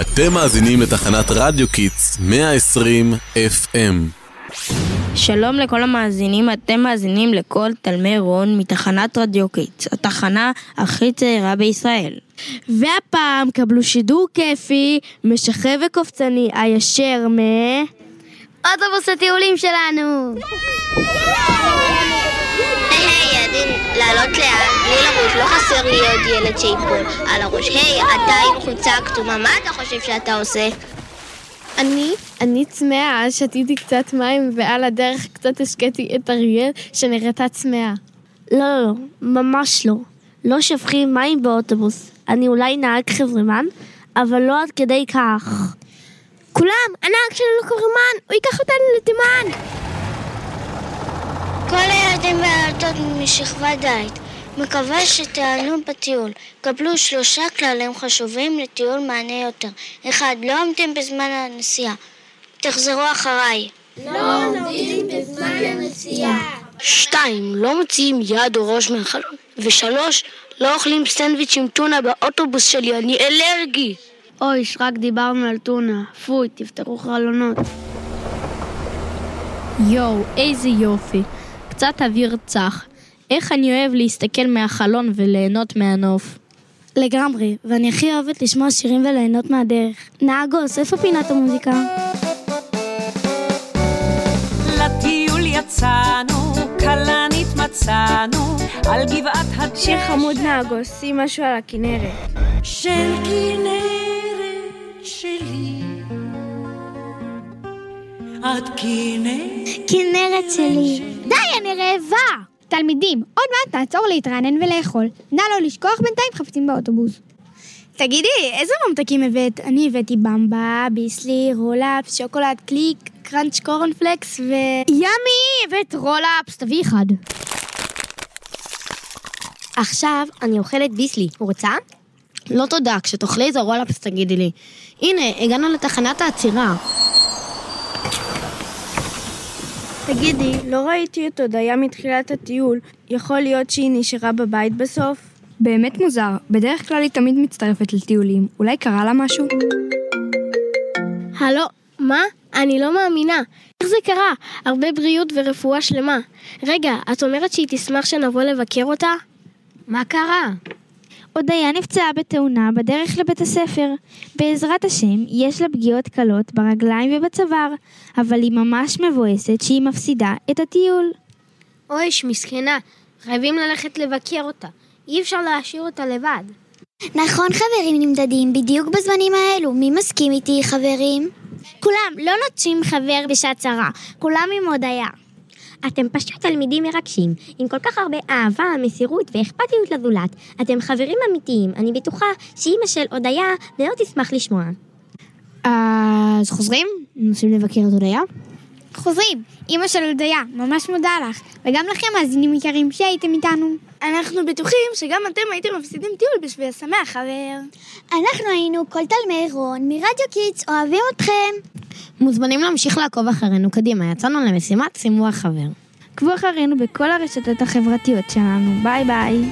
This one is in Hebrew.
אתם מאזינים לתחנת רדיו Kids 120 FM. שלום לכל המאזינים, אתם מאזינים לקול תלמי רון מתחנת רדיו Kids, התחנה הכי צעירה בישראל. והפעם קבלו שידור כיפי, משחרר וקופצני הישר מ... אוטובוס הטיולים שלנו! היי, ילדים, לעלות לאט, לא חסר לי עוד ילד שיפול על הראש. היי, אתה עם חולצה כתומה, מה אתה חושב שאתה עושה? אני, אני צמאה, שתיתי קצת מים ועל הדרך קצת השקיתי את אריאל שנראתה צמאה. לא, לא, לא, ממש לא. לא שופכים מים באוטובוס. אני אולי נהג חברמן, אבל לא עד כדי כך. כולם, הנהג שלנו קורמן, הוא ייקח אותנו לתימן! כל הילדים והילדות משכבת ד' מקווה שתענו בטיול. קבלו שלושה כללים חשובים לטיול מענה יותר. אחד, לא עומדים בזמן הנסיעה. תחזרו אחריי. לא עומדים בזמן הנסיעה. שתיים, לא מוציאים יד או ראש מהחלון. ושלוש, לא אוכלים סנדוויץ' עם טונה באוטובוס שלי, אני אלרגי. אוי, רק דיברנו על טונה. פוי, תפתחו חלונות. יואו, איזה יופי. קצת אוויר צח. איך אני אוהב להסתכל מהחלון וליהנות מהנוף. לגמרי, ואני הכי אוהבת לשמוע שירים וליהנות מהדרך. נהגוס, איפה פינת המוזיקה? לטיול יצאנו, כלנית מצאנו, על גבעת הדשא. שיר חמוד נהגוס, שים משהו על הכנרת. של כנרת שלי. את כנרת כנרת שלי. די, אני רעבה! תלמידים, עוד מעט נעצור להתרענן ולאכול. נא לא לשכוח בינתיים חפצים באוטובוס. תגידי, איזה ממתקים הבאת? אני הבאתי במבה, ביסלי, Roll Ups, שוקולד קליק, Crunch קורנפלקס ו... yummy, הבאת Roll Ups, תביא אחד. עכשיו אני אוכלת ביסלי, רוצה? לא תודה, כשתאכלי איזה Roll Ups תגידי לי. הנה, הגענו לתחנת העצירה. תגידי, לא ראיתי את הודיה מתחילת הטיול. יכול להיות שהיא נשארה בבית בסוף? באמת מוזר, בדרך כלל היא תמיד מצטרפת לטיולים. אולי קרה לה משהו? הלו, מה? אני לא מאמינה. איך זה קרה? הרבה בריאות ורפואה שלמה. רגע, את אומרת שהיא תשמח שנבוא לבקר אותה? מה קרה? הודיה נפצעה בתאונה בדרך לבית הספר. בעזרת השם, יש לה פגיעות קלות ברגליים ובצוואר, אבל היא ממש מבואסת שהיא מפסידה את הטיול. אויש, מסכנה. חייבים ללכת לבקר אותה. אי אפשר להשאיר אותה לבד. נכון חברים נמדדים, בדיוק בזמנים האלו. מי מסכים איתי חברים? כולם, לא נוטשים חבר בשעת צרה, כולם עם הודיה. אתם פשוט תלמידים מרגשים, עם כל כך הרבה אהבה, מסירות ואכפתיות לזולת. אתם חברים אמיתיים, אני בטוחה שאימא של הודיה מאוד תשמח לשמוע. אז חוזרים? נוסעים לבקר את הודיה? חוזרים, אמא של הודיה, ממש מודה לך. וגם לכם, מאזינים יקרים, שהייתם איתנו. אנחנו בטוחים שגם אתם הייתם מפסידים טיול בשביל לשמח חבר. אנחנו היינו קול תלמי רון מרדיו Kids, אוהבים אתכם. מוזמנים להמשיך לעקוב אחרינו קדימה, יצאנו למשימת שימוח חבר. עקבו אחרינו בכל הרשתות החברתיות שלנו. bye bye.